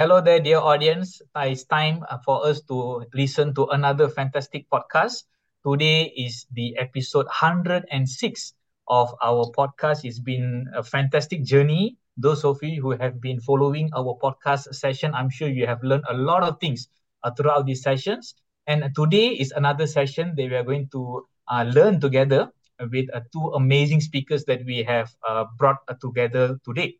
Hello there, dear audience. It's time uh, for us to listen to another fantastic podcast. Today is the episode 106 of our podcast. It's been a fantastic journey. Those of you who have been following our podcast session, I'm sure you have learned a lot of things uh, throughout these sessions. And today is another session that we are going to uh, learn together with uh, two amazing speakers that we have uh, brought uh, together today.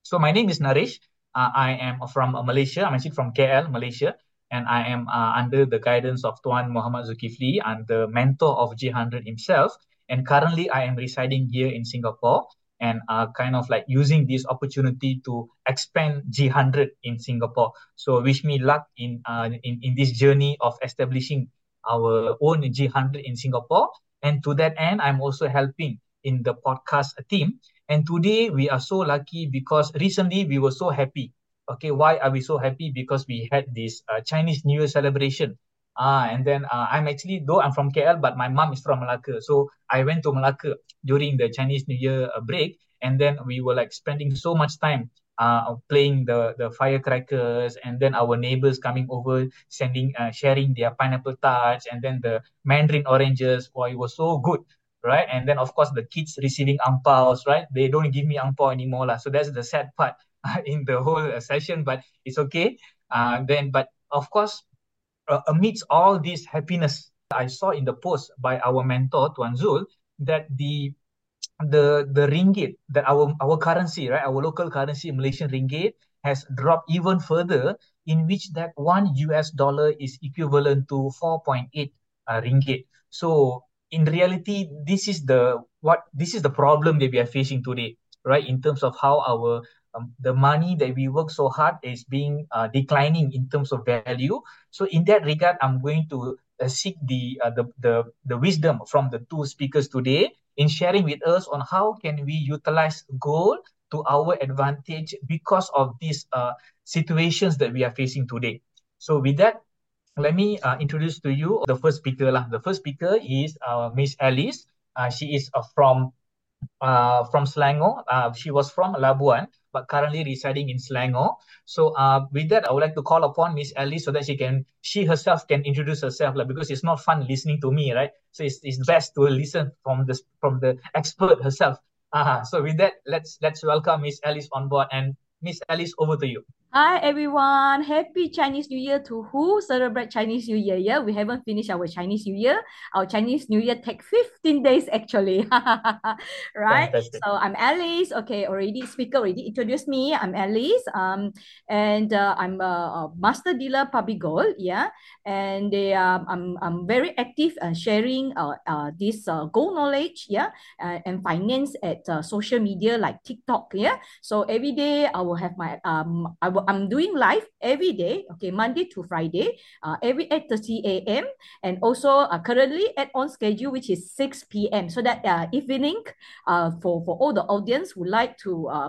So my name is Naresh. Uh, I am from uh, Malaysia. I'm actually from KL, Malaysia, and I am uh, under the guidance of Tuan Muhammad Zulkifli and the mentor of G100 himself. And currently, I am residing here in Singapore and uh, kind of like using this opportunity to expand G100 in Singapore. So wish me luck in uh, in, in this journey of establishing our own G100 in Singapore. And to that end, I'm also helping in the podcast team and today we are so lucky because recently we were so happy. Okay, why are we so happy? Because we had this uh, Chinese New Year celebration. Ah, and then uh, I'm actually though I'm from KL, but my mom is from Malacca. So I went to Malacca during the Chinese New Year uh, break, and then we were like spending so much time uh, playing the the firecrackers, and then our neighbors coming over, sending uh, sharing their pineapple tarts, and then the mandarin oranges. Wow, it was so good right? And then of course the kids receiving angpaos, right? They don't give me angpao anymore, lah. So that's the sad part in the whole session, but it's okay. Uh, then, but of course, uh, amidst all this happiness, I saw in the post by our mentor Tuan Zul that the the the ringgit that our our currency, right, our local currency, Malaysian ringgit, has dropped even further. In which that one US dollar is equivalent to 4.8 uh, ringgit. So in reality this is the what this is the problem that we are facing today right? In terms of how our um, the money that we work so hard is being uh, declining in terms of value. So in that regard i'm going to uh, seek the, uh, the the the wisdom from the two speakers today in sharing with us on how can we utilize gold to our advantage because of these uh, situations that we are facing today. So with that let me uh, introduce to you the first speaker lah. The first speaker is uh, Miss Alice. Uh, she is uh, from uh, from Selangor. Uh, she was from Labuan, but currently residing in Selangor. So uh, with that, I would like to call upon Miss Alice so that she can she herself can introduce herself lah, because it's not fun listening to me, right? So it's, it's best to listen from the from the expert herself. Uh, so with that, let's let's welcome Miss Alice on board and Miss Alice, over to you. Hi everyone, happy Chinese New Year to who celebrate Chinese New Year. Yeah, we haven't finished our Chinese New Year. Our Chinese New Year take 15 days actually. right? Fantastic. So I'm Alice. Okay, already speaker already introduced me. I'm Alice. Um and uh, I'm a, a, master dealer public gold, yeah. And they um, I'm I'm very active uh, sharing uh, uh this uh, gold knowledge, yeah, uh, and finance at uh, social media like TikTok, yeah. So every day I will have my um I will I'm doing live every day, okay, Monday to Friday, uh, every 8.30 a.m. And also uh, currently at on schedule, which is 6 p.m. So that uh, evening uh, for, for all the audience who like to uh,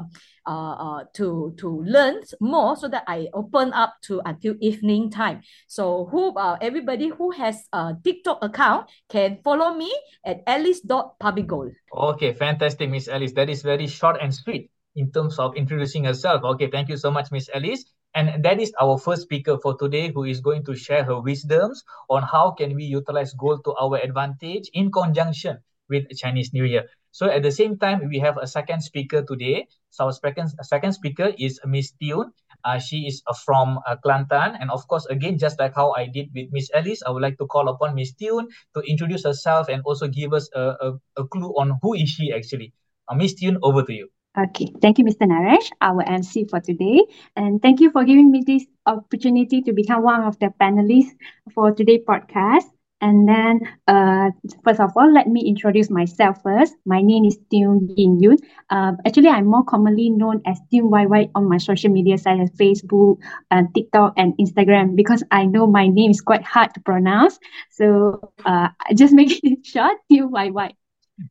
uh, uh, to to learn more so that I open up to until evening time. So who uh, everybody who has a TikTok account can follow me at alice.publicgold. Okay, fantastic, Miss Alice. That is very short and sweet in terms of introducing herself. Okay, thank you so much, Miss Alice. And that is our first speaker for today who is going to share her wisdoms on how can we utilize gold to our advantage in conjunction with Chinese New Year. So at the same time, we have a second speaker today. So our second, second speaker is Miss Tiun. Uh, she is uh, from uh, Kelantan. And of course, again, just like how I did with Miss Alice, I would like to call upon Miss Tiun to introduce herself and also give us a, a, a clue on who is she actually. Uh, Miss Tiun, over to you. Okay, thank you, Mr. Naresh, our MC for today. And thank you for giving me this opportunity to become one of the panelists for today's podcast. And then, uh, first of all, let me introduce myself first. My name is Tiun Yin Yun. Uh, actually, I'm more commonly known as Tiun YY on my social media sites like Facebook, uh, TikTok, and Instagram because I know my name is quite hard to pronounce. So uh, just make it short, Tiun YY.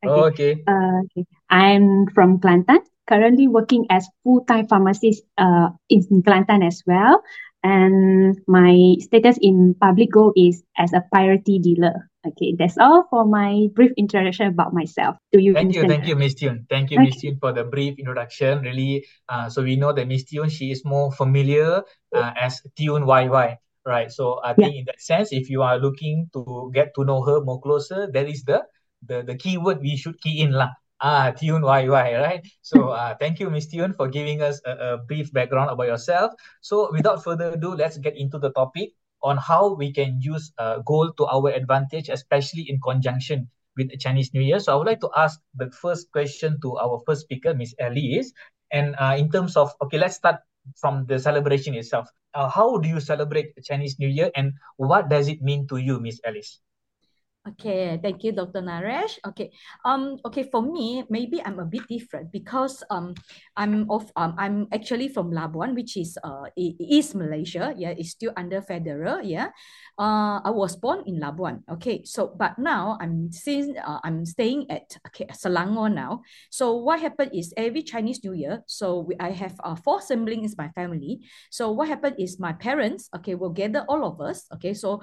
Okay. Oh, okay. Uh, okay. I'm from Kelantan, currently working as full-time pharmacist uh, in Kelantan as well. And my status in public gold is as a priority dealer. Okay, that's all for my brief introduction about myself. To you, thank you, thank you, Miss Tiun. Thank you, okay. Miss Tiun, for the brief introduction. Really, uh, so we know that Miss Tiun, she is more familiar uh, as Tiun YY, right? So I think yeah. in that sense, if you are looking to get to know her more closer, that is the the the keyword we should key in lah. Ah, Tiun YY, right? So uh, thank you, Miss Tiun, for giving us a, a brief background about yourself. So without further ado, let's get into the topic on how we can use uh, gold to our advantage, especially in conjunction with the Chinese New Year. So I would like to ask the first question to our first speaker, Miss Alice. And uh, in terms of, okay, let's start from the celebration itself. Uh, how do you celebrate Chinese New Year and what does it mean to you, Miss Alice? Okay, thank you, Dr. Naresh. Okay, um, okay, for me, maybe I'm a bit different because um, I'm of um, I'm actually from Labuan, which is uh, East Malaysia. Yeah, it's still under federal. Yeah, uh, I was born in Labuan. Okay, so but now I'm since uh, I'm staying at okay Selangor now. So what happened is every Chinese New Year, so we, I have uh, four siblings in my family. So what happened is my parents, okay, will gather all of us. Okay, so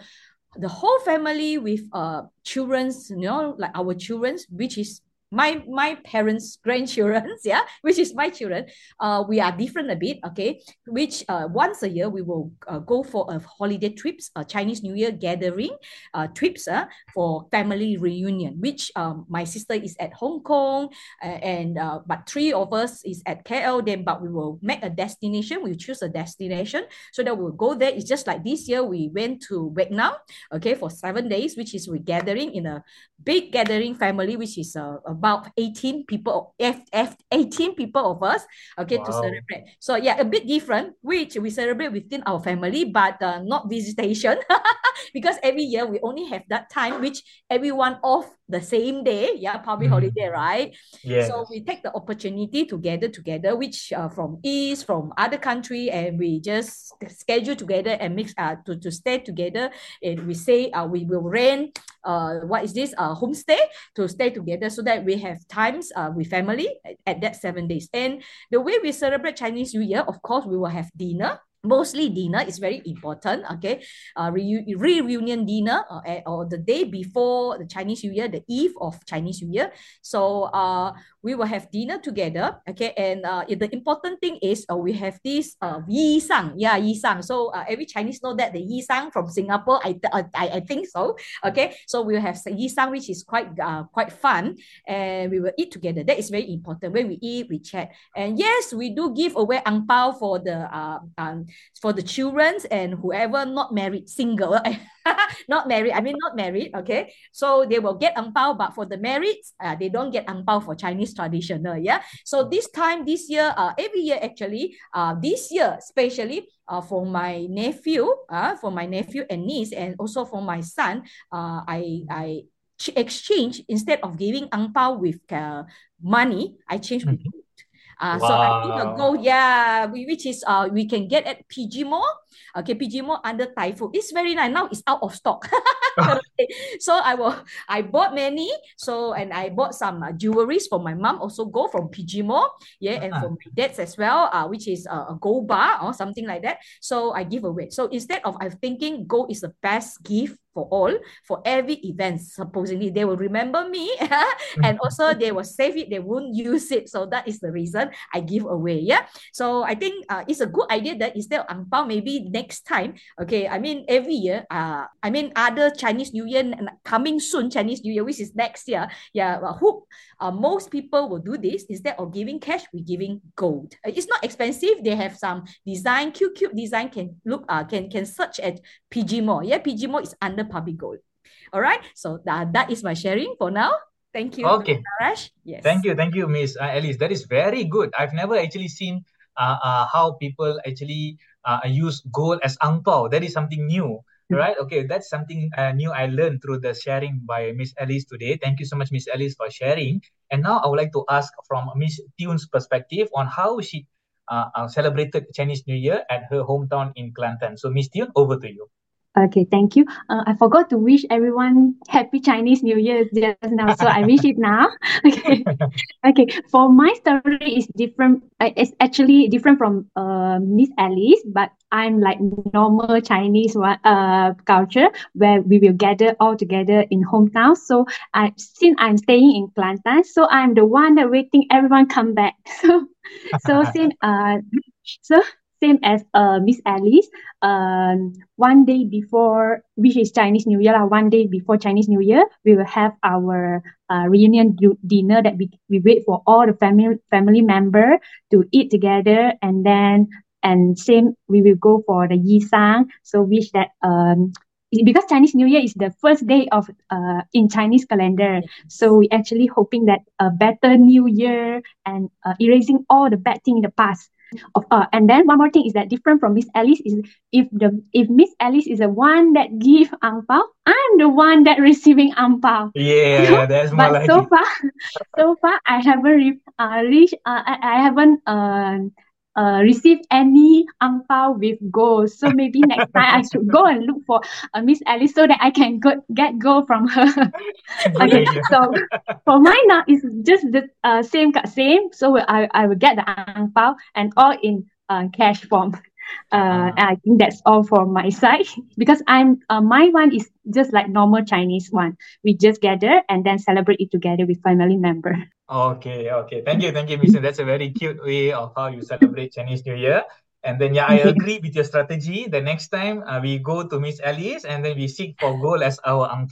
the whole family with uh children's you know like our children's which is my my parents grandchildren yeah which is my children uh we are different a bit okay? Which uh once a year we will uh, go for a holiday trips a chinese new year gathering uh trips uh, for family reunion which um my sister is at hong kong uh, and uh but three of us is at kl then but we will make a destination we choose a destination so that we'll go there. It's just like this year we went to vietnam okay for seven days which is we gathering in a big gathering family which is uh, about 18 people F, F, 18 people of us okay wow. to celebrate so yeah a bit different which we celebrate within our family but uh, not visitation because every year we only have that time which everyone off the same day yeah public mm. holiday right yes. so we take the opportunity to gather together which uh, from east from other country and we just schedule together and mix uh, to, to stay together and we say uh, we will rent uh, what is this uh, homestay to stay together so that we have times uh, with family at, at that seven days. And the way we celebrate chinese new year of course we will have dinner mostly dinner is very important okay? Uh, re- reunion dinner uh, or the day before the chinese new year the eve of chinese new year. So uh, we will have dinner together okay? And uh, the important thing is uh, we have this uh, yi sang. Yeah yi sang. So uh, every chinese know that the yi sang from singapore I, uh, I i think so okay? So we'll have yi sang which is quite uh, quite fun and we will eat together. That is very important. When we eat we chat. And yes we do give away ang pao for the uh, um, for the children and whoever not married, single, not married, I mean not married, okay? So they will get ang pao, but for the married, uh, they don't get ang pao for Chinese traditional, yeah? So this time, this year, uh, every year actually, uh, this year especially, uh, for my nephew, uh, for my nephew and niece, and also for my son, uh, I, I exchange instead of giving ang pao with uh, money, I change mm-hmm. Uh, wow. So I think a goal, yeah, we, which is uh, we can get at PG Mall. Okay, PG Mall under Typhoon. It's very nice. Now it's out of stock. So I will, I bought many. So, and I bought some uh, jewelries for my mom also go from PG Mall. Yeah, and for my dad's as well, uh, which is uh, a gold bar or something like that. So I give away. So instead of I'm thinking gold is the best gift for all for every event supposedly. They will remember me and also they will save it they won't use it. So that is the reason i give away yeah. So i think uh, it's a good idea that instead of ang pao maybe next time okay i mean every year uh i mean other chinese new year coming soon chinese new year which is next year yeah well, who uh, most people will do this. Instead of giving cash we're giving gold. Uh, it's not expensive. They have some design cute cute design can look uh can can search at pg mall yeah. Pg mall is under public gold. All right. So that, that is my sharing for now. Thank you. Okay. Naresh. Yes. Thank you. Thank you, Miss uh, Alice. That is very good. I've never actually seen uh, uh, how people actually uh, use gold as ang pao. That is something new. Right. Okay. That's something uh, new I learned through the sharing by Miss Alice today. Thank you so much, Miss Alice, for sharing. And now I would like to ask from Miss Tiun's perspective on how she uh, uh, celebrated Chinese New Year at her hometown in Kelantan. So, Miss Tiun, over to you. Okay, thank you. Uh, I forgot to wish everyone happy Chinese New Year just now, so I wish it now. Okay. Okay, for my story is different. Uh, it's actually different from uh, Miss Alice, but I'm like normal Chinese uh culture where we will gather all together in hometown. So I since I'm staying in Kelantan, so I'm the one that waiting everyone come back. So so since uh so same as uh Miss Alice. Um, one day before, which is Chinese New Year, uh, one day before Chinese New Year, we will have our uh, reunion d- dinner that we, we wait for all the family family member to eat together, and then and same we will go for the Yi Sang. So wish that um because Chinese New Year is the first day of uh in Chinese calendar. So we actually hoping that a better new year and uh, erasing all the bad thing in the past. Of uh, and then one more thing is that different from Miss Alice is if the if Miss Alice is the one that give ang pao, I'm the one that receiving ang pao. Yeah, that's more but like so far, so far I haven't re- uh, reached uh, I, I haven't uh uh, receive any ang pao with gold. So maybe next time I should go and look for uh, Miss Alice so that I can go, get gold from her. okay, so for mine now is just the uh, same same. So I, I will get the ang pao and all in uh, cash form. Uh, uh, I think that's all for my side because I'm uh, my one is just like normal Chinese one. We just gather and then celebrate it together with family member. Okay, okay. Thank you, thank you, Miss. That's a very cute way of how you celebrate Chinese New Year. And then, yeah, I agree with your strategy. The next time uh, we go to Miss Alice and then we seek for gold as our ang.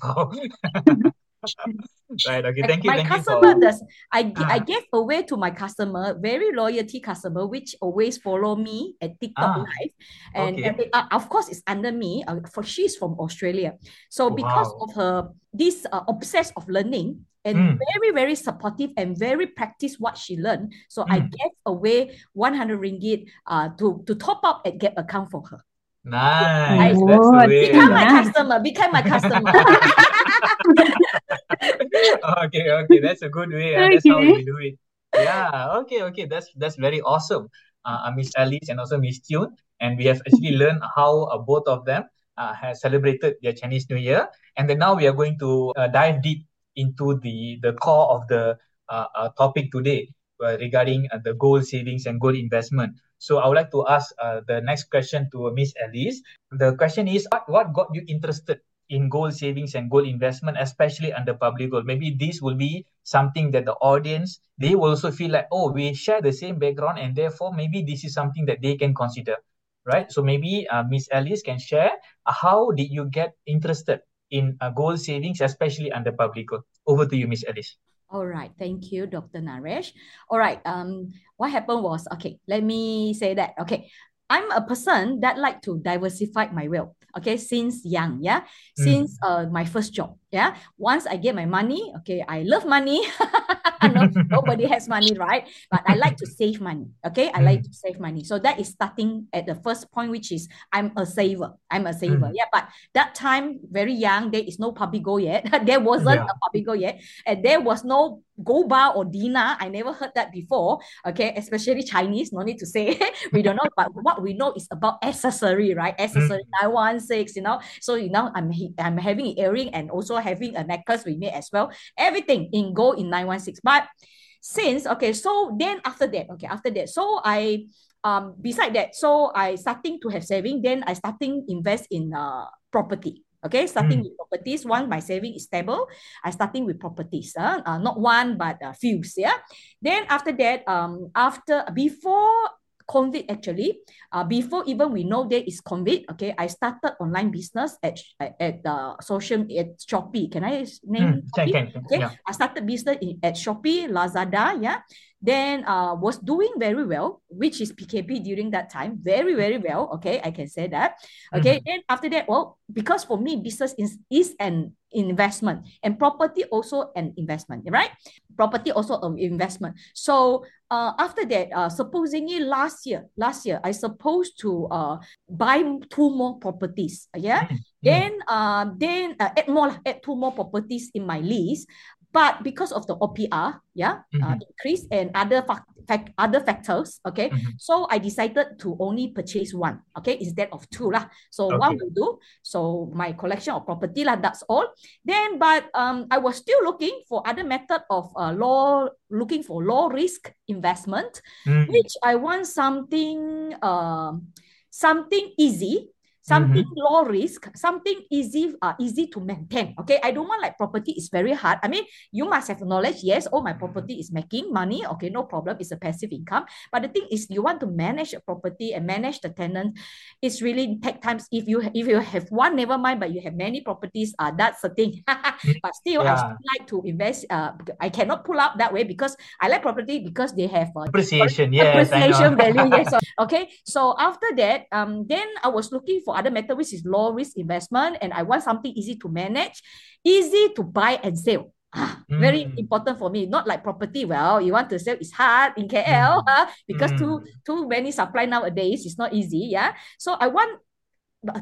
right. Okay. Thank you. My thank customer you for... does. I I Ah. gave away to my customer, very loyalty customer, which always follow me at TikTok Ah, live, and, okay. and it- uh, of course it's under me. Uh, for she's from Australia, so because Wow. of her this uh, obsessed of learning and Mm. very very supportive and very practice what she learned. So I Mm. gave away one hundred ringgit uh to to top up at Gap account for her. Nice. Oh, That's the way. Become my customer. Become my customer. okay, okay, that's a good way. Uh, that's how we do it. Yeah, okay, okay. That's that's very awesome. Uh, uh, Miss Alice and also Miss Tiun, and we have actually learned how uh, both of them uh, have celebrated their Chinese New Year, and then now we are going to uh, dive deep into the the core of the uh, uh, topic today uh, regarding uh, the gold savings and gold investment. So I would like to ask uh, the next question to Miss Alice. The question is, what, what got you interested in gold savings and gold investment, especially under public gold. Maybe this will be something that the audience they will also feel like, oh, we share the same background, and therefore maybe this is something that they can consider, right? So maybe uh, Miss Alice can share uh, how did you get interested in uh, gold savings, especially under public gold. Over to you, Miss Alice. All right, thank you, Dr. Naresh. All right, um, what happened was okay. Let me say that okay, I'm a person that like to diversify my wealth. Okay, since young, yeah, Mm. since uh my first job, yeah. Once I get my money, okay, I love money. no, nobody has money, right? But I like to save money. Okay, I like Mm. to save money. So that is starting at the first point, which is I'm a saver. I'm a saver. Mm. Yeah, but that time very young, there is no Papigo yet. there wasn't Yeah. a Papigo yet, and there was no Gold bar or Dinar. I never heard that before. Okay, especially Chinese. No need to say. we don't know, but what we know is about accessory, right? Accessory nine one six. You know, so you know I'm I'm having an earring and also having a necklace with me as well. Everything in gold in nine one six. But since okay, so then after that, okay, after that, so I um beside that, so I starting to have saving. Then I starting invest in uh property. Okay, starting Mm. with properties. One, my saving is stable. I starting with properties. Uh, uh not one but uh, few. Yeah. Then after that, um, after before COVID actually, uh, before even we know there is COVID, okay, I started online business at at, the uh, social at Shopee. Can I name Mm. Can, Shopee? can, can. Okay, Yeah. I started business in, at Shopee, Lazada, yeah. Then uh was doing very well, which is PKP during that time, very very well. Okay, I can say that. Okay, then after that, well, because for me business is is an investment and property also an investment, right? Property also an investment. So uh after that, uh supposingly last year, last year I supposed to uh buy two more properties, yeah. Mm. Mm. Then uh then uh, add more add two more properties in my list. But because of the OPR, yeah, uh, Mhm. increase and other fac- fact other factors. Okay, mm-hmm. so I decided to only purchase one. Okay, instead of two lah. So okay. one will do. So my collection of property lah. That's all. Then, but um, I was still looking for other method of uh, law, looking for low risk investment, mm. which I want something uh, something easy something mm-hmm. low risk, something easy, uh, easy to maintain. Okay, I don't want like property is very hard. I mean, you must have knowledge. Yes, oh, my property is making money. Okay, no problem. It's a passive income. But the thing is, you want to manage a property and manage the tenant. It's really take times. If you if you have one, never mind. But you have many properties. Uh, that's the thing. but still, yeah. I still like to invest. Uh, I cannot pull out that way because I like property because they have uh, appreciation. Yes, appreciation value. yes. Okay. So after that, um, then I was looking for other method, which is low risk investment, and I want something easy to manage, easy to buy and sell. Ah, mm. Very important for me. Not like property. Well, you want to sell, it's hard in KL mm. uh, because mm. too too many supply nowadays. It's not easy. Yeah. So I want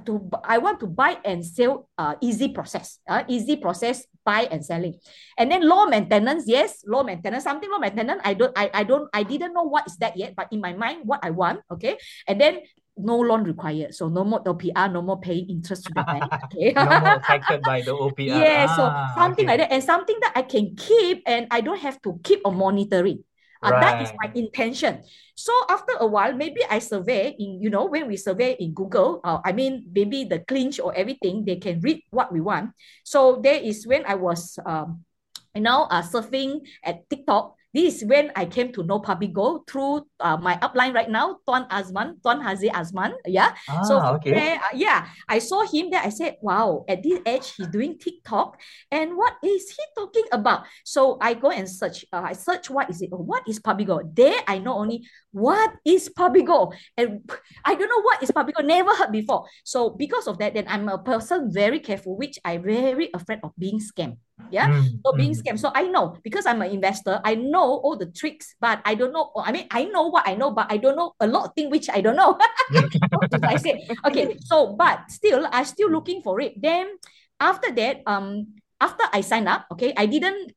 to I want to buy and sell uh, easy process uh, easy process buy and selling and then low maintenance yes low maintenance something low maintenance I don't I, I don't I didn't know what is that yet but in my mind what I want okay and then no loan required. So no more OPR, no more paying interest to the bank. Okay. no more affected by the OPR. Yeah, ah, so something okay. like that. And something that I can keep and I don't have to keep on monitoring. Uh, right. That is my intention. So after a while, maybe I survey in, you know, when we survey in Google, uh, I mean, maybe the clinch or everything, they can read what we want. So there is when I was, um, you know, uh, surfing at TikTok, this is when I came to know Pabigo through uh, my upline right now, Tuan Azman, Tuan Haji Azman. Yeah. Ah, so okay. there, uh, yeah, I saw him there. I said, wow, at this age, he's doing TikTok. And what is he talking about? So I go and search. Uh, I search what is it? What is Pabigo? There, I know only what is Pabigo. And I don't know what is Pabigo. Never heard before. So because of that, then I'm a person very careful, which I very afraid of being scammed. Yeah. Mm, so being mm. scammed. So I know because I'm an investor, I know all the tricks, but I don't know. I mean, I know what I know, but I don't know a lot of things which I don't know. I said, okay. So, but still, I'm still looking for it. Then after that, um, after I signed up, okay, I didn't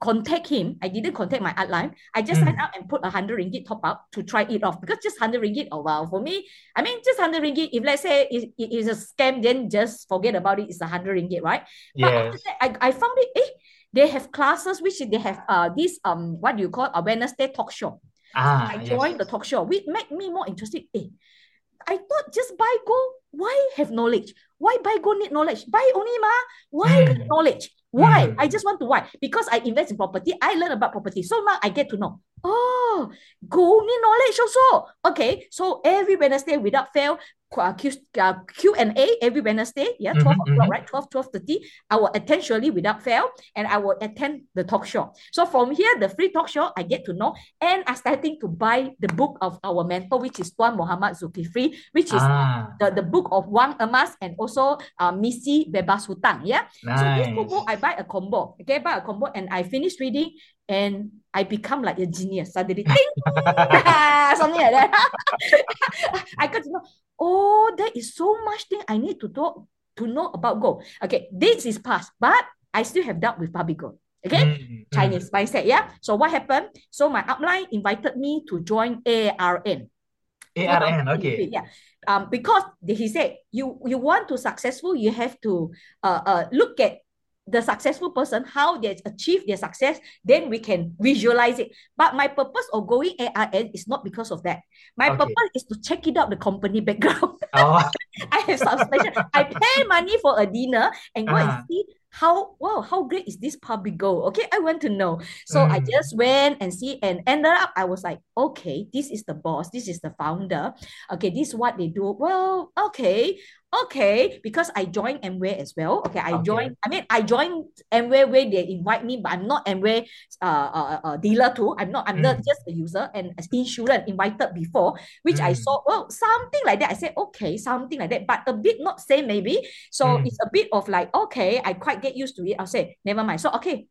contact him. I didn't contact my outline. I just mm. signed up and put a hundred ringgit top up to try it off because just hundred ringgit. Oh wow, for me, I mean just hundred ringgit. If let's say it, it is a scam, then just forget about it. It's a hundred ringgit, right? But after that, I, I found it. Eh, they have classes which they have uh this um what do you call a Wednesday talk show. Ah, I joined yes. the talk show, which made me more interested. Eh, I thought just buy gold. Why have knowledge? Why buy gold need knowledge? Buy only ma. Why mm. knowledge? Why? Mm. I just want to why? Because I invest in property, I learn about property. So now I get to know. Oh, go need knowledge also. Okay, so every Wednesday without fail, uh, Q, uh, Q&A every Wednesday, yeah, 12 mm-hmm, o'clock, mm-hmm. right? 12, 12.30. I will attend surely without fail, and I will attend the talk show. So from here, the free talk show, I get to know, and I'm starting to buy the book of our mentor, which is Tuan Muhammad Zulkifli, which is ah. the, the book of Wang Emas and also uh, Misi Bebas Hutang, yeah? Nice. So this book, I buy a combo, okay, buy a combo, and I finish reading, and I become like a genius suddenly. Something like that. I got to know, oh, there is so much thing I need to talk to know about gold. Okay, this is past, but I still have doubt with public gold. Okay, mm-hmm. Chinese mindset. Yeah. So what happened? So my upline invited me to join ARN. ARN, okay. Yeah. Um, because he said you you want to successful, you have to uh, uh look at the successful person, how they achieve their success, then we can visualize it. But my purpose of going ARN is not because of that. My okay. purpose is to check it out the company background. Oh. I have subscription. I pay money for a dinner and go uh-huh. and see how wow how great is this Pabigo okay i want to know so mm. i just went and see and ended up i was like okay this is the boss this is the founder okay this is what they do well okay okay, because I joined Amway as well. Okay, I okay. joined, I mean, I joined Amway where they invite me, but I'm not Amway uh, uh, uh, dealer too. I'm not, I'm mm. not just a user and as insurance invited before, which mm. I saw, well, something like that. I said, okay, something like that, but a bit not same maybe. So mm. it's a bit of like, okay, I quite get used to it. I'll say, never mind. So, okay,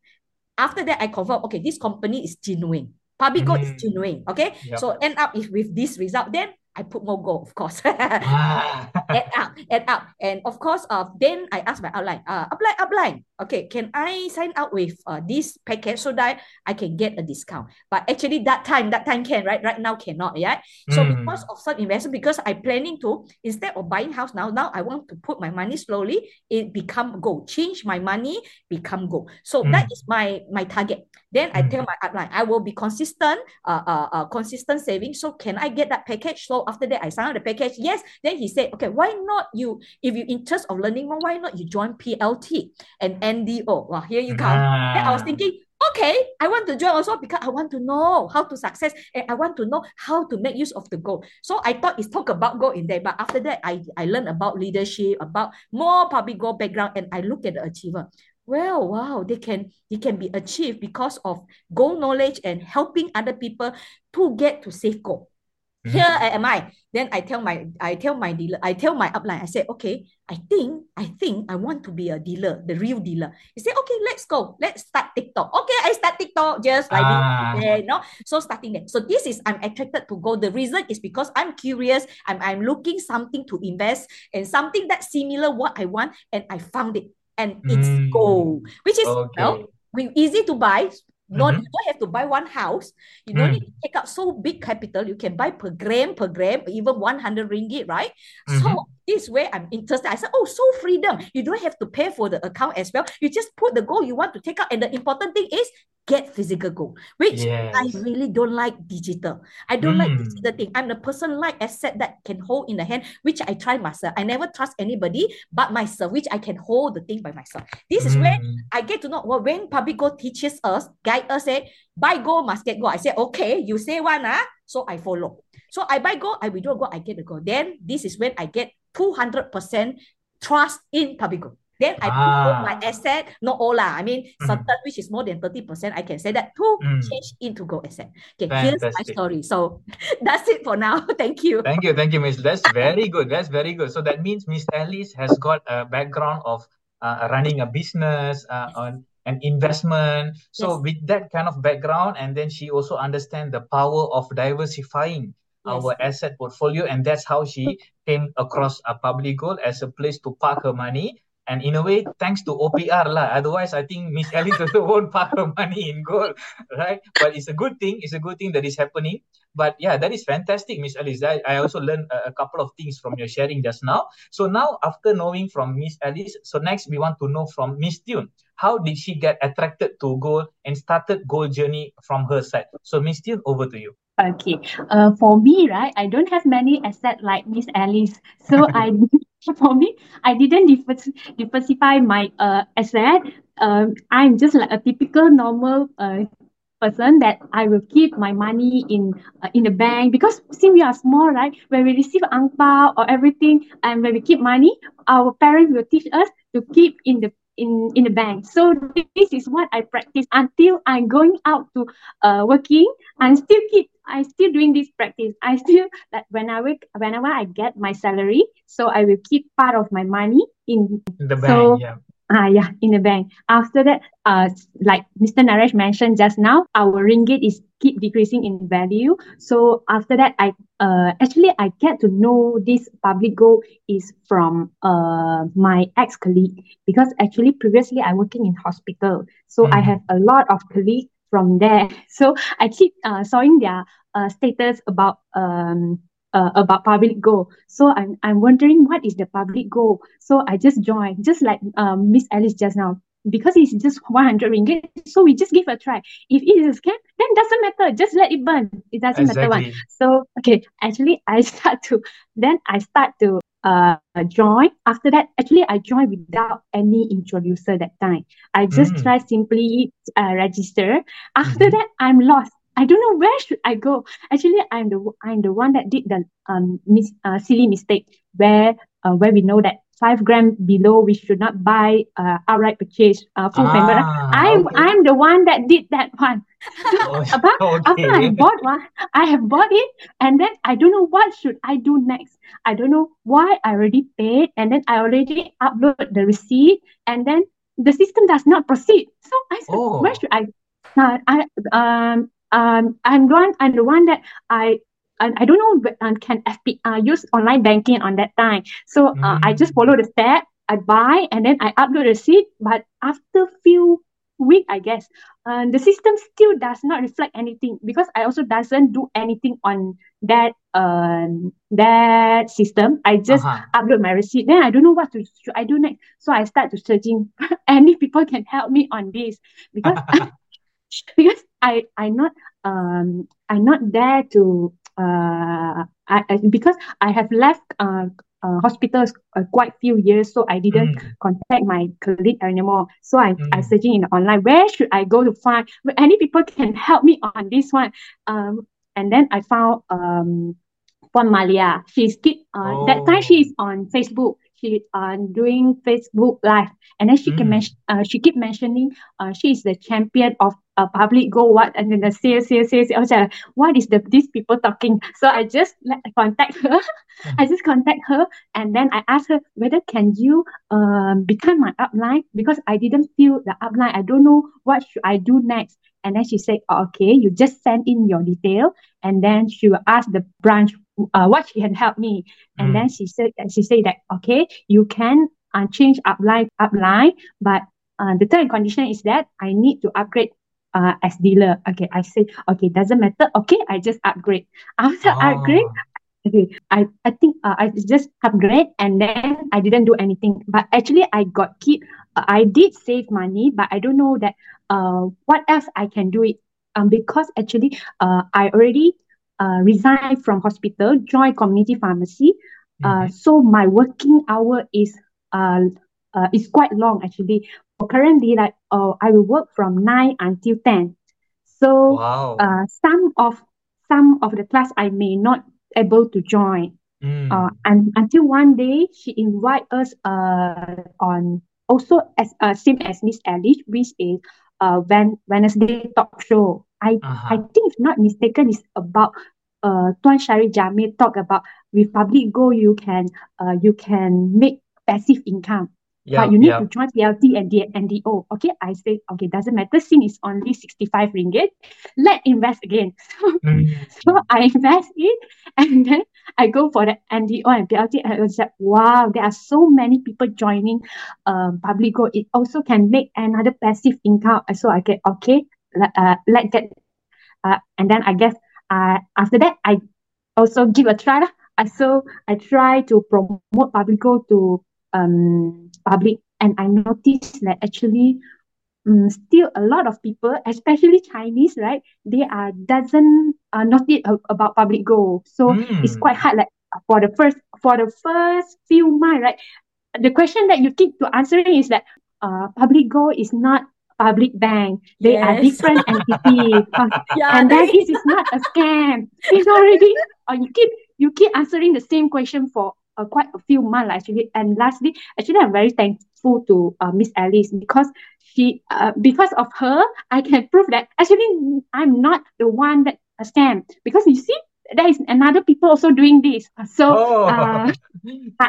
after that, I confirm, okay, this company is genuine. Pabigo mm. is genuine. Okay. Yep. So end up if with this result, then I put more gold, of course. ah. add up, add up. And of course, uh, then I asked my outline, uh, upline, upline. Okay, can I sign up with uh, this package so that I can get a discount? But actually, that time, that time can, right? Right now cannot, yeah. So mm. because of some investment, because I planning to instead of buying house now, now I want to put my money slowly, it become gold. Change my money, become gold. So mm. that is my my target. Then I tell mm. my upline, I will be consistent, uh, uh, uh, consistent saving. So can I get that package? So after that, I sign up the package. Yes. Then he said, okay, why not you? If you interest of learning more, why not you join PLT and NDO? Well, here you come. Ah. Then I was thinking, okay, I want to join also because I want to know how to success and I want to know how to make use of the goal. So I thought it's talk about goal in there, but after that, I, I learned about leadership, about more public goal background, and I look at the achiever well wow they can they can be achieved because of goal knowledge and helping other people to get to safe goal mm-hmm. here am i? Then i tell my i tell my dealer i tell my upline i say okay i think i think i want to be a dealer the real dealer. He said okay let's go. Let's start tiktok. Okay i start tiktok just like ah. there, you know? So starting there. So this is i'm attracted to go. The reason is because i'm curious i'm, I'm looking something to invest and something that's similar what i want and i found it and it's mm. gold, which is okay. well, we easy to buy. Not mm-hmm. you don't have to buy one house. You don't mm. need to take out so big capital. You can buy per gram, per gram, even 100 ringgit, right? Mm-hmm. So this way I'm interested. I said, oh, so freedom. You don't have to pay for the account as well. You just put the gold you want to take out. And the important thing is get physical gold, which yes. I really don't like digital. I don't mm. like digital thing. I'm the person like asset that can hold in the hand, which I try myself. I never trust anybody but myself, which I can hold the thing by myself. This is mm. where I get to know well, when public gold teaches us, guide us, say, buy gold, must get gold. I say, okay, you say one, ah, so I follow. So I buy gold, I withdraw gold, I get the gold. Then this is when I get 200% trust in public gold. Then I ah. put my asset, not all lah. I mean, mm. certain which is more than 30%, I can say that to mm. change into gold asset. Okay, Fantastic. here's my story. So that's it for now. thank you. Thank you. Thank you, Miss. That's very good. That's very good. So that means Miss Alice has got a background of uh, running a business, uh, on an investment. So yes. with that kind of background, and then she also understands the power of diversifying yes. our asset portfolio, and that's how she came across a public gold as a place to park her money and in a way, thanks to OPR lah. Otherwise, I think Miss Alice also won't park her money in gold, right? But it's a good thing. It's a good thing that is happening. But yeah, that is fantastic, Miss Alice. I, I also learned a, a, couple of things from your sharing just now. So now, after knowing from Miss Alice, so next we want to know from Miss Tune. How did she get attracted to gold and started gold journey from her side? So Miss Tiun, over to you. Okay. Uh, for me, right, I don't have many assets like Miss Alice. So I for me, I didn't diversify my uh, asset. Uh, I'm just like a typical normal uh, person that I will keep my money in uh, in the bank because since we are small, right? When we receive ang or everything, and when we keep money, our parents will teach us to keep in the in in the bank. So this is what I practice until I'm going out to uh working. I still keep I still doing this practice. I still like when I work whenever I get my salary, so I will keep part of my money in, in the bank. So, yeah. Ah, yeah, in the bank. After that, uh, like Mr. Naresh mentioned just now, our ringgit is keep decreasing in value. So after that, I uh actually I get to know this public goal is from uh my ex colleague because actually previously I working in hospital, so mm-hmm. I have a lot of colleagues from there. So I keep uh sawing their uh status about um uh, about public goal. So I'm, I'm wondering what is the public goal. So I just joined, just like um, Miss Alice just now, because it's just 100 ringgit. So we just give a try. If it is a scam, then doesn't matter. Just let it burn. It doesn't exactly. matter what. So, okay, actually I start to, then I start to uh, join. After that, actually I joined without any introducer that time. I just mm. try simply uh, register. After mm-hmm. that, I'm lost. I don't know where should I go. Actually, I'm the I'm the one that did the um mis- uh, silly mistake where uh, where we know that five gram below we should not buy uh, outright purchase uh, full ah, payment. I'm okay. I'm the one that did that one. oh, okay. After I bought one, I have bought it, and then I don't know what should I do next. I don't know why I already paid, and then I already upload the receipt, and then the system does not proceed. So I said, oh. where should I? Uh, I um um I'm one I'm the one that I and I don't know um, can FP uh, use online banking on that time. So uh, mm. I just follow the step. I buy and then I upload the receipt. But after few week, I guess, uh, the system still does not reflect anything because I also doesn't do anything on that um that system. I just uh-huh. upload my receipt. Then I don't know what to should I do next. So I start to searching. Any people can help me on this because because I I not um I'm not there to uh I, I because I have left uh uh, hospitals uh, quite few years, so I didn't mm. contact my colleague anymore. So I mm. I searching in online where should I go to find any people can help me on this one. Um, and then I found um, Puan Malia. She's keep uh, oh. that time she is on Facebook she uh, doing Facebook live, and then she mm. can mention, uh, she keep mentioning, uh, she is the champion of uh, public go what and then the sales, sales, sales. I was like, what is the these people talking? So I just let contact her. Mm. I just contact her, and then I asked her whether can you um become my upline because I didn't feel the upline. I don't know what should I do next. And then she said, oh, okay, you just send in your detail, and then she will ask the branch uh, what she can help me. And mm. then she said, she said that, okay, you can uh, change upline, upline, but uh, the term and condition is that I need to upgrade uh, as dealer. Okay, I say, okay, doesn't matter. Okay, I just upgrade. After oh. upgrade, okay, I, I think uh, I just upgrade and then I didn't do anything. But actually, I got keep, I did save money, but I don't know that uh, what else I can do it. Um, because actually, uh, I already uh, resigned from hospital, joined community pharmacy. Uh, mm-hmm. so my working hour is uh, uh is quite long actually. Currently, like uh, I will work from nine until ten. So wow. uh, some of some of the class I may not able to join. Mm. Uh, and until one day she invite us uh on also as uh, same as Miss Alice, which is uh when Wednesday talk show. I uh-huh. I think if not mistaken, is about uh Tuan Shari Jamil talk about with public go you can uh you can make passive income. Yeah, but you need yeah. to join PLT and the NDO. Okay, I say okay, doesn't matter. Sin is only 65 ringgit. Let invest again. mm. so I invest it and then I go for the NDO and PLT and I was like, wow, there are so many people joining um public go. It also can make another passive income. So I get okay, uh, let get uh, and then I guess uh, after that I also give a try. I so I try to promote Publico to um public and I noticed that actually um, still a lot of people, especially Chinese, right? They are doesn't uh, know it about public go. So mm. it's quite hard. Like for the first for the first few months, right? The question that you keep to answering is that uh, public go is not public bank. They yes. are different entities. Uh, yeah, and that is, is not a scam. It's already uh, you keep you keep answering the same question for uh, quite a few months actually. And lastly, actually, I'm very thankful to uh, Miss Alice because she, uh, because of her, I can prove that actually I'm not the one that a scam. Because you see, there is another people also doing this. So oh. uh,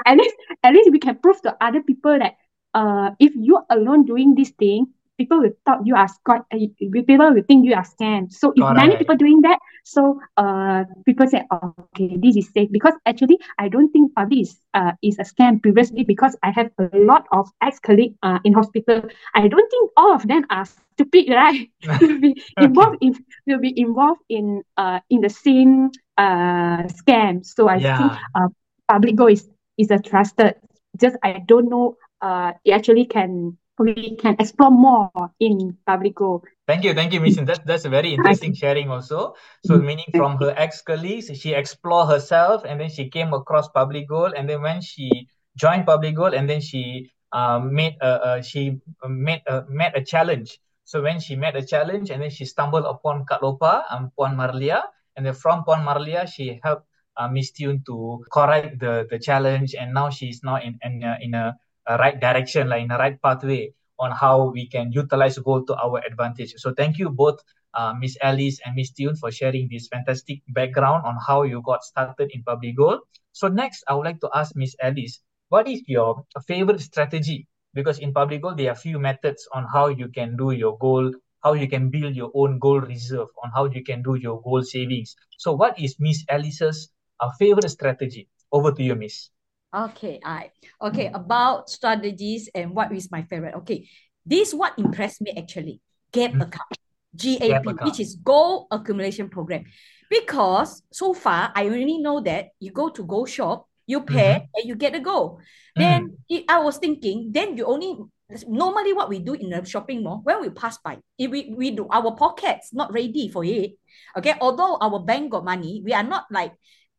at least, at least we can prove to other people that uh, if you alone doing this thing, people will thought you are scot uh, people will think you are scam. So if many people doing that so uh people say oh, okay this is safe because actually i don't think public is uh is a scam previously because i have a lot of ex-colleague uh, in hospital. I don't think all of them are stupid right? Will be involved in will be involved in uh in the same uh scam. So i yeah. think uh public go is is a trusted. Just i don't know uh it actually can we can explore more in public go. Thank you, thank you, Miss. That's that's a very interesting sharing also. So meaning from her ex-colleagues, she explored herself and then she came across public gold and then when she joined public gold and then she um, made a, she made a, met a challenge. So when she met a challenge and then she stumbled upon Kak Lopa, um, Puan Marlia, and then from Puan Marlia she helped uh, Miss Tiun to correct the the challenge and now she's now in in in a right direction, like in a right pathway on how we can utilize gold to our advantage. So thank you both, uh, Miss Alice and Miss Tiun, for sharing this fantastic background on how you got started in public gold. So next, I would like to ask Miss Alice, what is your favorite strategy? Because in public gold, there are few methods on how you can do your goal how you can build your own gold reserve, on how you can do your gold savings. So, what is Miss Alice's uh, favorite strategy? Over to you, Miss. Okay, I okay about strategies and what is my favorite. Okay, this what impressed me actually. Gap mm-hmm. account, GAP, Gap which is Gold Accumulation Program, because so far I only know that you go to Gold Shop, you pay mm-hmm. and you get a gold. Mm. Then it, I was thinking, then you only normally what we do in the shopping mall when we pass by if we, we do our pockets not ready for it okay although our bank got money we are not like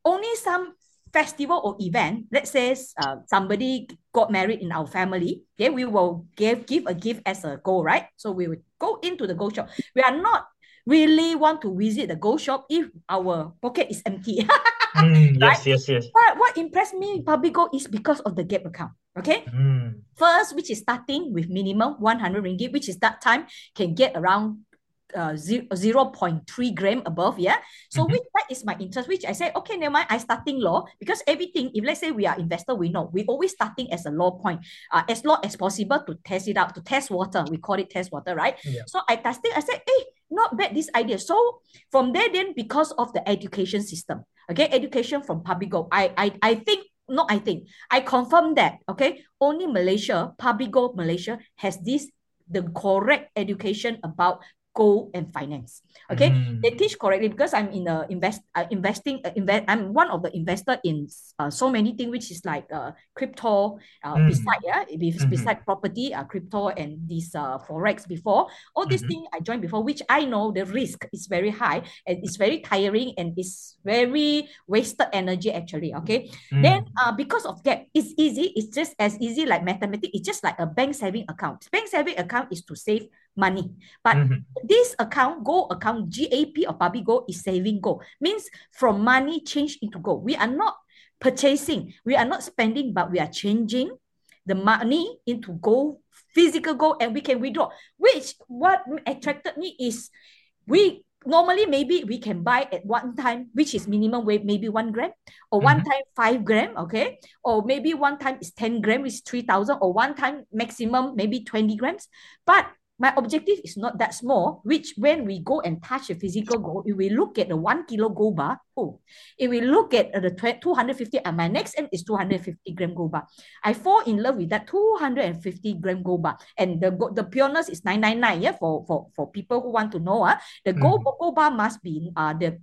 only some festival or event let's say uh, somebody got married in our family okay we will give give a gift as a goal right? So we will go into the gold shop. We are not really want to visit the gold shop if our pocket is empty. Mm, yes yes yes. But what impressed me public gold is because of the gap account Okay. Mm. First, which is starting with minimum 100 ringgit, which is that time can get around uh, 0, 0.3 gram above. Yeah. So mm-hmm. which, that is my interest, which I said, okay, never mind. I starting low because everything, if let's say we are investor, we know we always starting as a low point, uh, as low as possible to test it out, to test water. We call it test water, right? Yeah. So I tested, I said, hey, not bad, this idea. So from there, then because of the education system, okay, education from public gold, I, I, I think no, I think, I confirm that, okay, only Malaysia, Public Gold Malaysia has this, the correct education about gold and finance. Okay, mm. they teach correctly because I'm in a invest uh, investing uh, invest. I'm one of the investor in uh, so many things, which is like uh, crypto. Uh, mm. beside yeah, mm-hmm. beside property, uh, crypto and this uh forex. Before all these mm-hmm. things I joined before, which I know the risk is very high and it's very tiring and it's very wasted energy actually. Okay, mm. then uh because of that, it's easy. It's just as easy like mathematics. It's just like a bank saving account. Bank saving account is to save money. But mm-hmm. this account, gold account, GAP or Barbie Gold is saving gold. Means from money change into gold. We are not purchasing, we are not spending, but we are changing the money into gold, physical gold, and we can withdraw. Which what attracted me is we normally maybe we can buy at one time which is minimum weight maybe one gram or one mm-hmm. time five gram okay or maybe one time is 10 gram which is 3000 or one time maximum maybe 20 grams but my objective is not that small, which when we go and touch a physical goal, if we look at the one kilo gold bar, oh, if we look at the 250, and my next aim is 250 gram gold bar. I fall in love with that 250 gram gold bar. And the the pureness is 999, yeah, for, for, for people who want to know. Uh, the mm. gold bar must be uh, the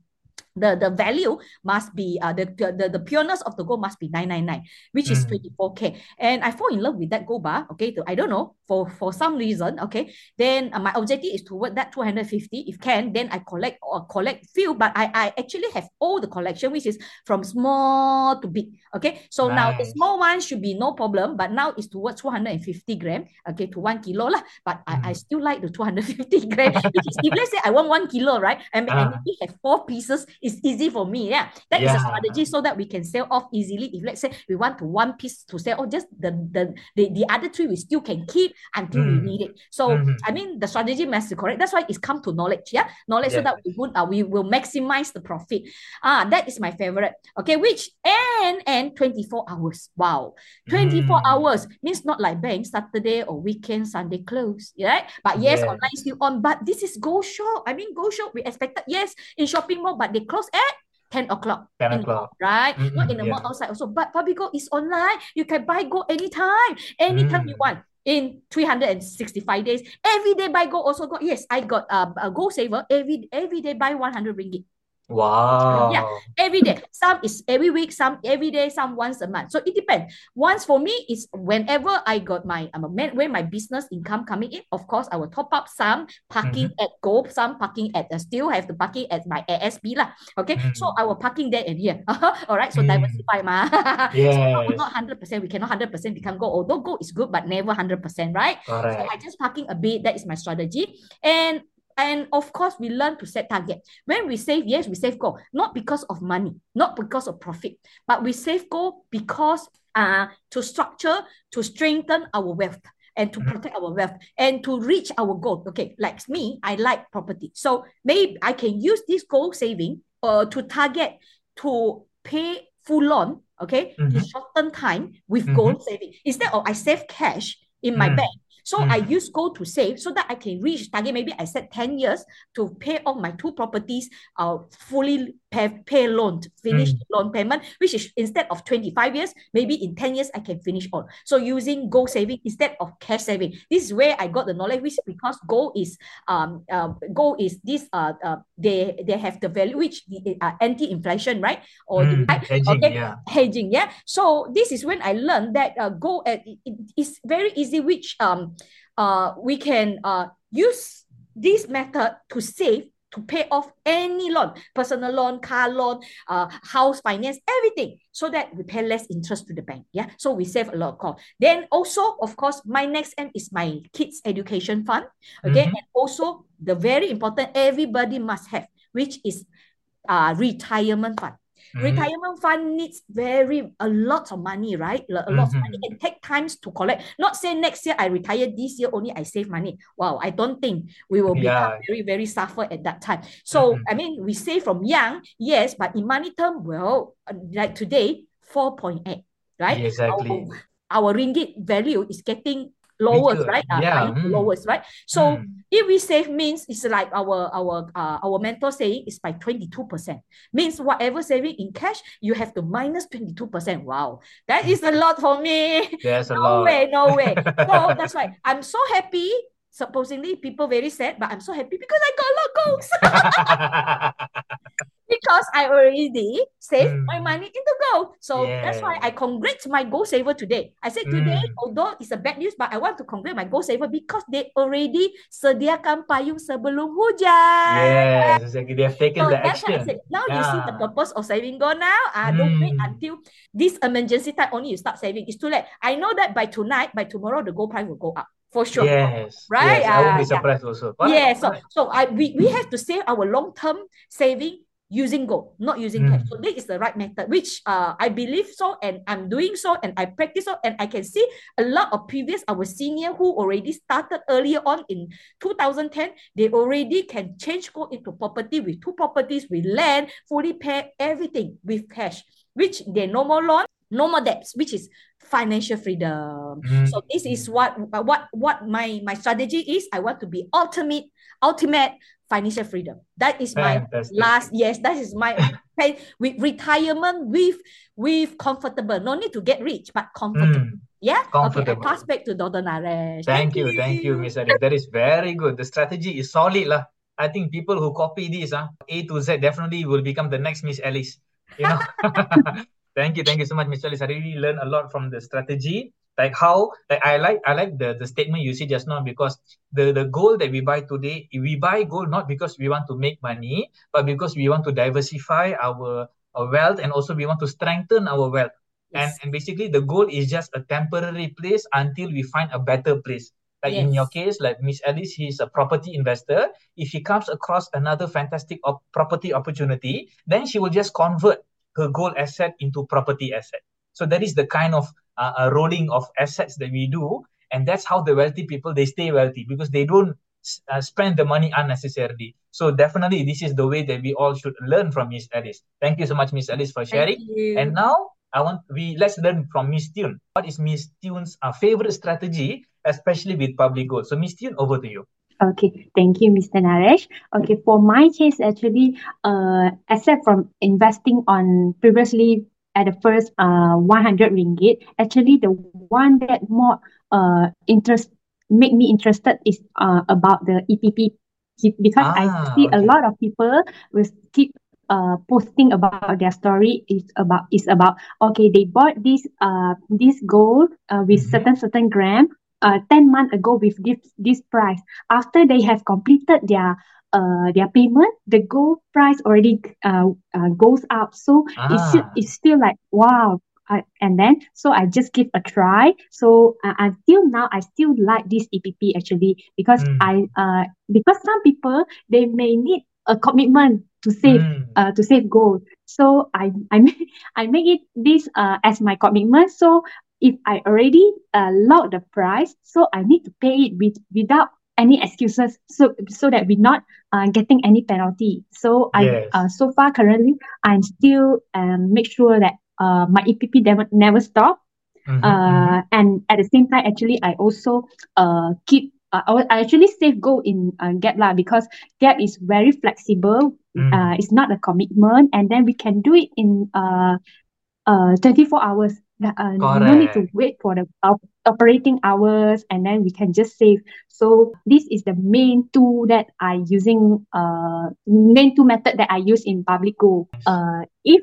the the value must be uh, the, the the pureness of the gold must be 999 which is mm. 24k and i fall in love with that gold bar okay to, i don't know for for some reason okay then uh, my objective is toward that 250 if can then i collect or collect few but i i actually have all the collection which is from small to big okay so nice. now the small one should be no problem but now it's towards 250 gram okay to one kilo lah but mm. I, I still like the 250 gram which is if let's say i want one kilo right and, uh. and maybe have four pieces it's easy for me. Yeah. that yeah. is a strategy so that we can sell off easily. If let's say we want to one piece to sell, oh, just the the the, the other three we still can keep until mm. we need it. So mm-hmm. I mean the strategy must be correct. That's why it's come to knowledge. Yeah. Knowledge yeah. so that we would uh, we will maximize the profit. Ah, that is my favorite. Okay, which and and 24 hours. Wow. 24 mm. hours means not like bank Saturday or weekend, Sunday close. Right? But yes, yes, online still on. But this is Go Shop. I mean, Go Shop, we expected, yes, in shopping mall, but they close close at 10 o'clock. 10 o'clock. right? Mm-hmm, Not in the yeah. mall outside also. But Gold is online. You can buy gold anytime. Anytime mm. you want. In 365 days. Every day buy gold also got. Yes, I got uh, a gold saver. Every every day buy 100 ringgit. Wow. Yeah, every day. Some is every week, some every day, some once a month. So it depends. Once for me is whenever I got my um, when my business income coming in, of course, I will top up some parking mm-hmm. at Go, some parking at uh, still have the parking at my ASB lah. Okay, mm-hmm. so I will parking there and here. All right, so mm. diversify ma. yes. so not hundred percent. We cannot hundred percent become Go. Although Go is good, but never hundred percent, right? So I just parking a bit. That is my strategy. And and of course, we learn to set target. When we save, yes, we save gold, not because of money, not because of profit, but we save gold because uh, to structure, to strengthen our wealth and to mm-hmm. protect our wealth and to reach our goal. Okay, like me, I like property. So maybe I can use this gold saving uh, to target to pay full loan, okay, mm-hmm. in shorten time with mm-hmm. gold saving. Instead of I save cash in my mm. bank, So mm. I use gold to save so that I can reach target. Maybe I set 10 years to pay off my two properties uh, fully pay, pay loan, finish mm. loan payment, which is instead of 25 years, maybe in 10 years I can finish all. So using gold saving instead of cash saving. This is where I got the knowledge, which because gold is um uh, gold is this uh, uh they they have the value which the uh, anti-inflation, right? Or mm, hedging, okay, yeah. hedging, yeah. So this is when I learned that uh, gold uh, it, it is very easy, which um uh we can uh use this method to save to pay off any loan, personal loan, car loan, uh, house finance, everything, so that we pay less interest to the bank. Yeah, so we save a lot of cost. Then also, of course, my next end is my kids' education fund. Okay, mm-hmm. and also the very important everybody must have, which is uh retirement fund. Mm-hmm. Retirement fund needs very a lot of money, right? A lot mm-hmm. of money. It take times to collect. Not say next year I retire, this year only I save money. Wow, I don't think we will become yeah. very, very suffer at that time. So mm-hmm. I mean, we save from young, yes, but in money term, well, like today, 4.8, right? Exactly. Our, our ringgit value is getting lowest, right? Uh, yeah. Mm. Lowest, right? So mm. if we save means it's like our our uh, our mentor saying is by 22%. Means whatever saving in cash, you have to minus 22%. Wow. That is a lot for me. A no lot. way, no way. so that's why I'm so happy. Supposedly people very sad, but I'm so happy because I got a lot of goals. because I already saved mm. my money into gold. So yeah. that's why I congratulate my gold saver today. I said today, mm. although it's a bad news, but I want to congratulate my gold saver because they already sediakan payung sebelum hujan. Yes, exactly. They have taken so the action. Said, now yeah. you see the purpose of saving gold now. Uh, mm. Don't wait hmm. until this emergency time only you start saving. It's too late. I know that by tonight, by tomorrow, the gold price will go up for sure. Yes. Right? Yes, I will be surprised yeah. also. What? Yeah. So so I we, we have to save our long-term saving using gold, not using mm. cash. So this is the right method, which uh, I believe so, and I'm doing so, and I practice so, and I can see a lot of previous our senior who already started earlier on in 2010, they already can change gold into property with two properties, with land, fully pay everything with cash, which they no more loan, no more debts, which is financial freedom. Mm. So this is what what what my my strategy is. I want to be ultimate ultimate financial freedom. That is my Fantastic. last yes. That is my pay with retirement with with comfortable. No need to get rich, but comfortable. Mm. Yeah. Okay. I pass back to Dr. Naresh. Thank, thank you, you, thank you, Miss Alice. That is very good. The strategy is solid, lah. I think people who copy this, uh, A to Z, definitely will become the next Miss Alice. You know. thank you, thank you so much, Miss Alice. I really learned a lot from the strategy like how like I like I like the the statement you said just now because the the goal that we buy today we buy gold not because we want to make money but because we want to diversify our, our wealth and also we want to strengthen our wealth yes. and and basically the goal is just a temporary place until we find a better place like yes. in your case like Miss Alice he's a property investor if he comes across another fantastic op- property opportunity then she will just convert her gold asset into property asset. So that is the kind of uh, a rolling of assets that we do and that's how the wealthy people they stay wealthy because they don't uh, spend the money unnecessarily. So definitely this is the way that we all should learn from miss alice. Thank you so much miss alice for sharing. and now i want we let's learn from miss Tiun. What is miss Tiun's uh, favorite strategy especially with public gold so miss Tiun over to you Okay, thank you, Mr. Naresh. Okay, for my case, actually, uh, except from investing on previously at the first uh 100 ringgit actually the one that more uh interest make me interested is uh about the EPP because ah, I see okay. a lot of people will keep uh posting about their story is about is about okay they bought this uh this gold uh with mm-hmm. certain certain gram uh 10 months ago with this this price after they have completed their uh, their payment, the gold price already uh, uh goes up. So ah. it's still, it's still like wow. I, and then so I just give a try. So uh, until now, I still like this EPP actually because mm. I uh because some people they may need a commitment to save mm. uh to save gold. So I I make I make it this uh as my commitment. So if I already uh lock the price, so I need to pay it with without any excuses so so that we're not uh, getting any penalty so i yes. uh, so far currently i'm still um make sure that uh my epp never never stop Mm-hmm, uh, mm-hmm. and at the same time, actually, I also uh keep uh, I actually save gold in uh, Gap lah because Gap is very flexible. Mm. Uh, it's not a commitment, and then we can do it in uh, uh, 24 hours. Uh, no need to wait for the op- operating hours, and then we can just save. So this is the main tool that I using. Uh, main tool method that I use in public gold. Uh, if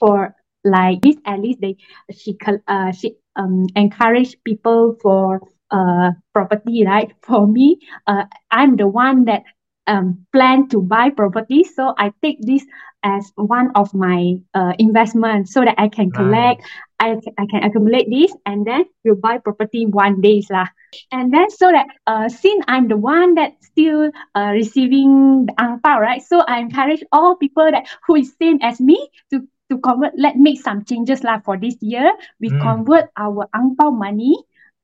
for like this, at least they she uh she um encourage people for uh, property, right? For me, uh, I'm the one that um, plan to buy property. So I take this as one of my uh, investments so that I can collect. I, I can accumulate this and then will buy property one day. Lah. And then so that uh, since I'm the one that still uh, receiving the ang pao, right? So I encourage all people that who is same as me to to convert, let make some changes lah for this year. We mm. convert our ang pao money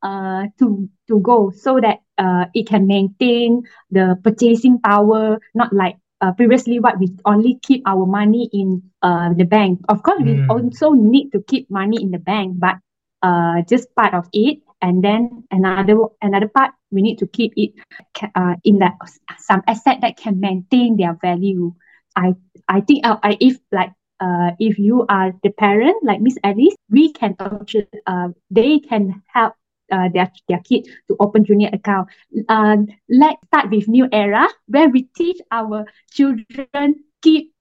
uh, to to go so that uh, it can maintain the purchasing power, not like uh, previously what we only keep our money in uh, the bank. Of course, mm. we also need to keep money in the bank, but uh, just part of it. And then another another part we need to keep it uh, in that some asset that can maintain their value. I I think uh, I if like uh, if you are the parent like Miss Alice, we can uh, they can help uh, their their kid to open junior account. Uh, let's start with new era where we teach our children keep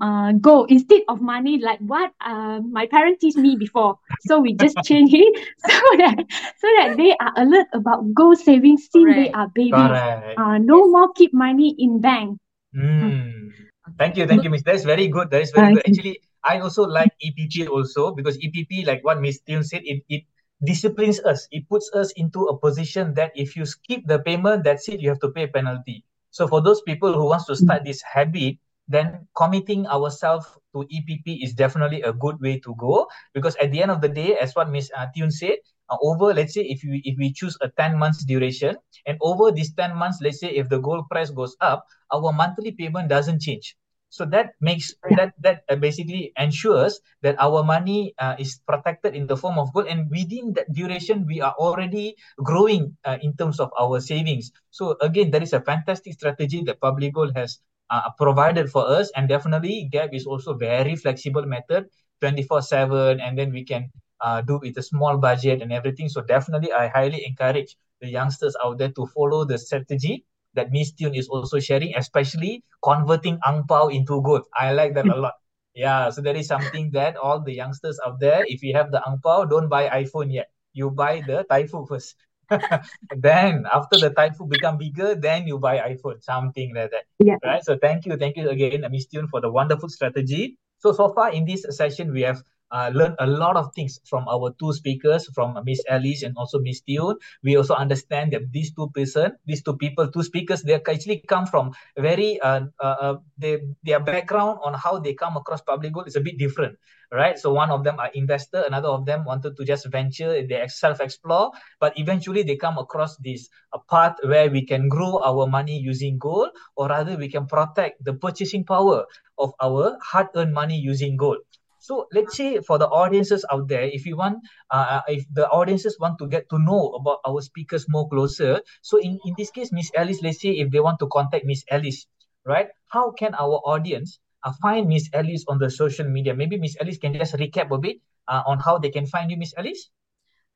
uh, go instead of money like what uh, my parents teach me before. So we just change it so that so that they are alert about go saving since Correct. they are babies. Uh, no yes. more keep money in bank. Mm. Thank you, thank you, Miss. That's very good. That is very good. Actually, I also like EPP also because EPP, like what Miss Tiun said, it, it disciplines us. It puts us into a position that if you skip the payment, that's it, you have to pay a penalty. So for those people who wants to start this habit, then committing ourselves to EPP is definitely a good way to go because at the end of the day, as what Miss uh, Tion said, uh, over let's say if we if we choose a 10 months duration and over these 10 months, let's say if the gold price goes up, our monthly payment doesn't change. So that makes that that uh, basically ensures that our money uh, is protected in the form of gold, and within that duration, we are already growing uh, in terms of our savings. So again, that is a fantastic strategy that Public Gold has uh, provided for us, and definitely Gap is also very flexible method, twenty four seven, and then we can uh, do with a small budget and everything. So definitely, I highly encourage the youngsters out there to follow the strategy that Miss Tiun is also sharing, especially converting ang pao into gold. I like that a lot. Yeah, so that is something that all the youngsters out there, if you have the ang pao, don't buy iPhone yet. You buy the Taifu first. then after the Taifu become bigger, then you buy iPhone, something like that. Yeah. Right. So thank you, thank you again, Miss Tiun, for the wonderful strategy. So so far in this session, we have uh, learned a lot of things from our two speakers, from Miss Alice and also Miss Tiun. We also understand that these two person, these two people, two speakers, they actually come from very uh, uh, uh, they, their background on how they come across public gold is a bit different, right? So one of them are investor, another of them wanted to just venture, they self explore, but eventually they come across this a path where we can grow our money using gold, or rather we can protect the purchasing power of our hard earned money using gold. So let's say for the audiences out there, if you want, uh, uh, if the audiences want to get to know about our speakers more closer, so in, in this case, Miss Alice, let's say if they want to contact Miss Alice, right? How can our audience uh, find Miss Alice on the social media? Maybe Miss Alice can just recap a bit uh, on how they can find you, Miss Alice.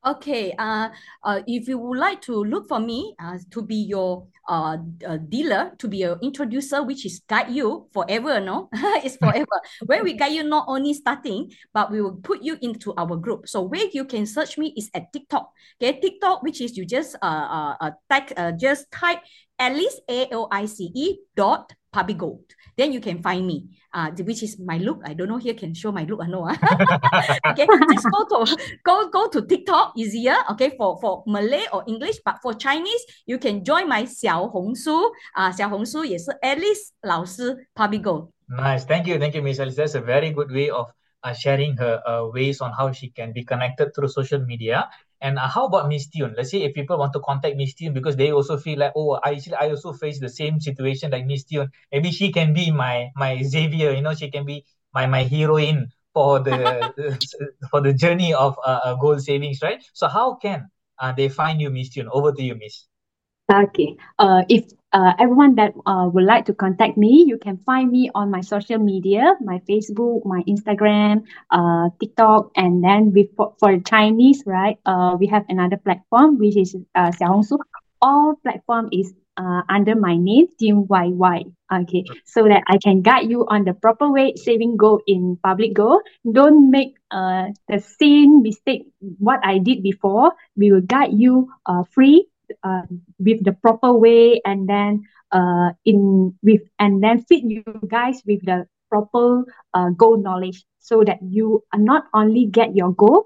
Okay, uh, uh, if you would like to look for me uh, to be your uh, uh, dealer, to be your introducer, which is guide you forever, no? it's forever. where we guide you not only starting, but we will put you into our group. So where you can search me is at TikTok. Okay, TikTok, which is you just uh, uh, uh, type, uh just type at least A L I C E dot public gold. Then you can find me, uh, which is my look. I don't know here can show my look or no. Uh. okay, just go to go go to TikTok easier. Okay, for for Malay or English, but for Chinese you can join my 小红书啊，小红书也是 Alice 老师 public gold. Nice, thank you, thank you, Miss Alice. That's a very good way of uh, sharing her uh, ways on how she can be connected through social media and uh, how about Miss Tiun? Let's say if people want to contact Miss Tiun because they also feel like, oh, I actually I also face the same situation like Miss Tiun. Maybe she can be my my Xavier, you know, she can be my my heroine for the for the journey of uh, uh, goal savings, right? So how can uh, they find you, Miss Tiun? Over to you, Miss. Okay. Uh, if uh, everyone that uh, would like to contact me, you can find me on my social media, my Facebook, my Instagram, uh, TikTok, and then with for, for Chinese, right? Uh, we have another platform which is uh, Xiaohongshu. All platform is uh, under my name, Tiun YY. Okay, so that I can guide you on the proper way saving goal in public goal. Don't make uh the same mistake what I did before. We will guide you uh free uh, with the proper way and then uh in with and then feed you guys with the proper uh goal knowledge so that you not only get your goal,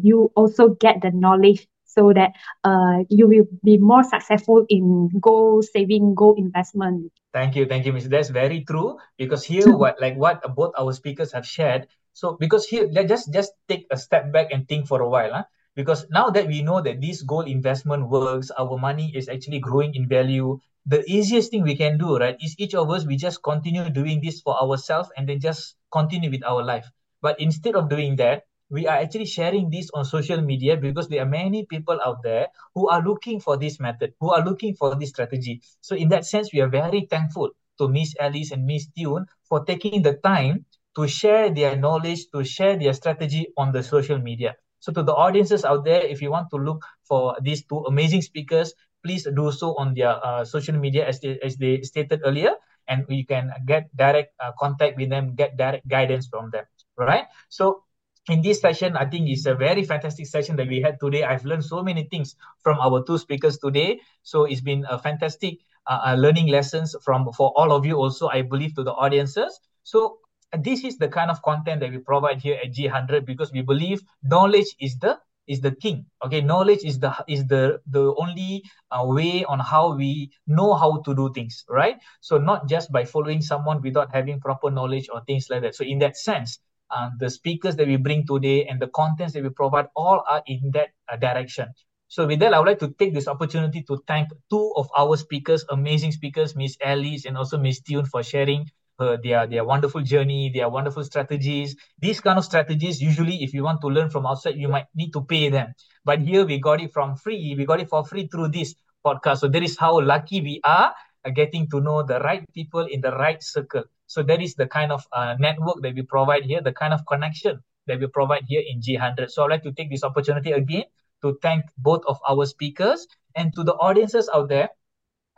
you also get the knowledge so that uh, you will be more successful in goal saving, goal investment. Thank you, thank you, Miss. That's very true because here, what like what both our speakers have shared. So because here, just just take a step back and think for a while, huh? Because now that we know that this gold investment works, our money is actually growing in value. The easiest thing we can do, right, is each of us we just continue doing this for ourselves and then just continue with our life. But instead of doing that, we are actually sharing this on social media because there are many people out there who are looking for this method, who are looking for this strategy. So in that sense, we are very thankful to Miss Alice and Miss Tiun for taking the time to share their knowledge, to share their strategy on the social media. So to the audiences out there, if you want to look for these two amazing speakers, please do so on their uh, social media as they, as they stated earlier, and you can get direct uh, contact with them, get direct guidance from them, right? So in this session, I think it's a very fantastic session that we had today. I've learned so many things from our two speakers today. So it's been a fantastic uh, uh learning lessons from for all of you also, I believe, to the audiences. So this is the kind of content that we provide here at G100 because we believe knowledge is the is the king. Okay knowledge is the is the the only uh, way on how we know how to do things right? So not just by following someone without having proper knowledge or things like that. So in that sense uh, the speakers that we bring today and the contents that we provide all are in that uh, direction. So with that, I would like to take this opportunity to thank two of our speakers, amazing speakers, Miss Alice and also Miss Tiun for sharing uh, their, their wonderful journey, their wonderful strategies. These kind of strategies, usually if you want to learn from outside, you might need to pay them. But here we got it from free. We got it for free through this podcast. So that is how lucky we are getting to know the right people in the right circle. So that is the kind of uh, network that we provide here, the kind of connection that we provide here in G100. So I'd like to take this opportunity again to thank both of our speakers and to the audiences out there.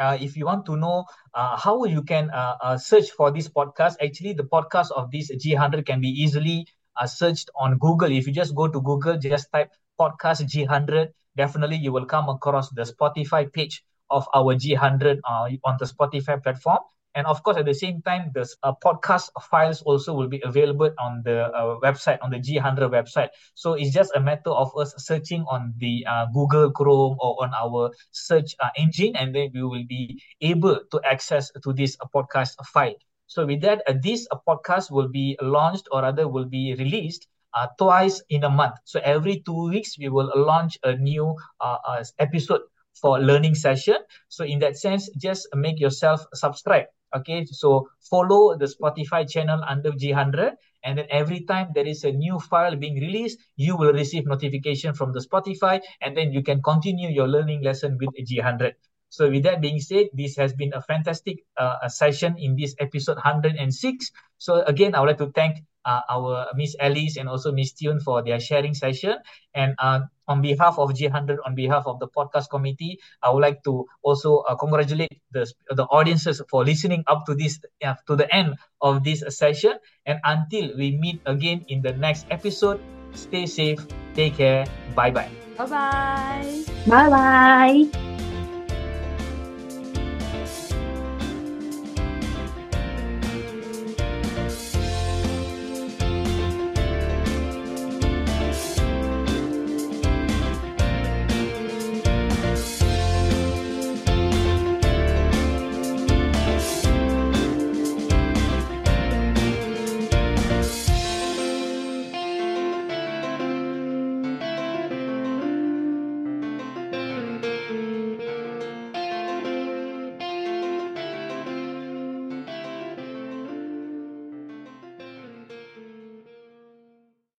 Uh, if you want to know uh, how you can uh, uh search for this podcast, actually the podcast of this G100 can be easily uh, searched on Google. If you just go to Google, just type podcast G100, definitely you will come across the Spotify page of our G100 uh, on the Spotify platform. And of course, at the same time, the uh, podcast files also will be available on the uh, website, on the G100 website. So it's just a matter of us searching on the uh, Google Chrome or on our search uh, engine, and then we will be able to access to this uh, podcast file. So with that, uh, this podcast will be launched or rather will be released twice in a month. So every two weeks, we will launch a new episode for learning session. So in that sense, just make yourself subscribe Okay, so follow the Spotify channel under G100 and then every time there is a new file being released, you will receive notification from the Spotify and then you can continue your learning lesson with G100. So with that being said, this has been a fantastic uh, session in this episode 106. So again, I would like to thank uh, our Miss Alice and also Miss Tune for their sharing session. And uh, on behalf of G100, on behalf of the podcast committee, I would like to also uh, congratulate the, the audiences for listening up to this uh, to the end of this session. And until we meet again in the next episode, stay safe, take care, bye bye. Bye bye. Bye bye.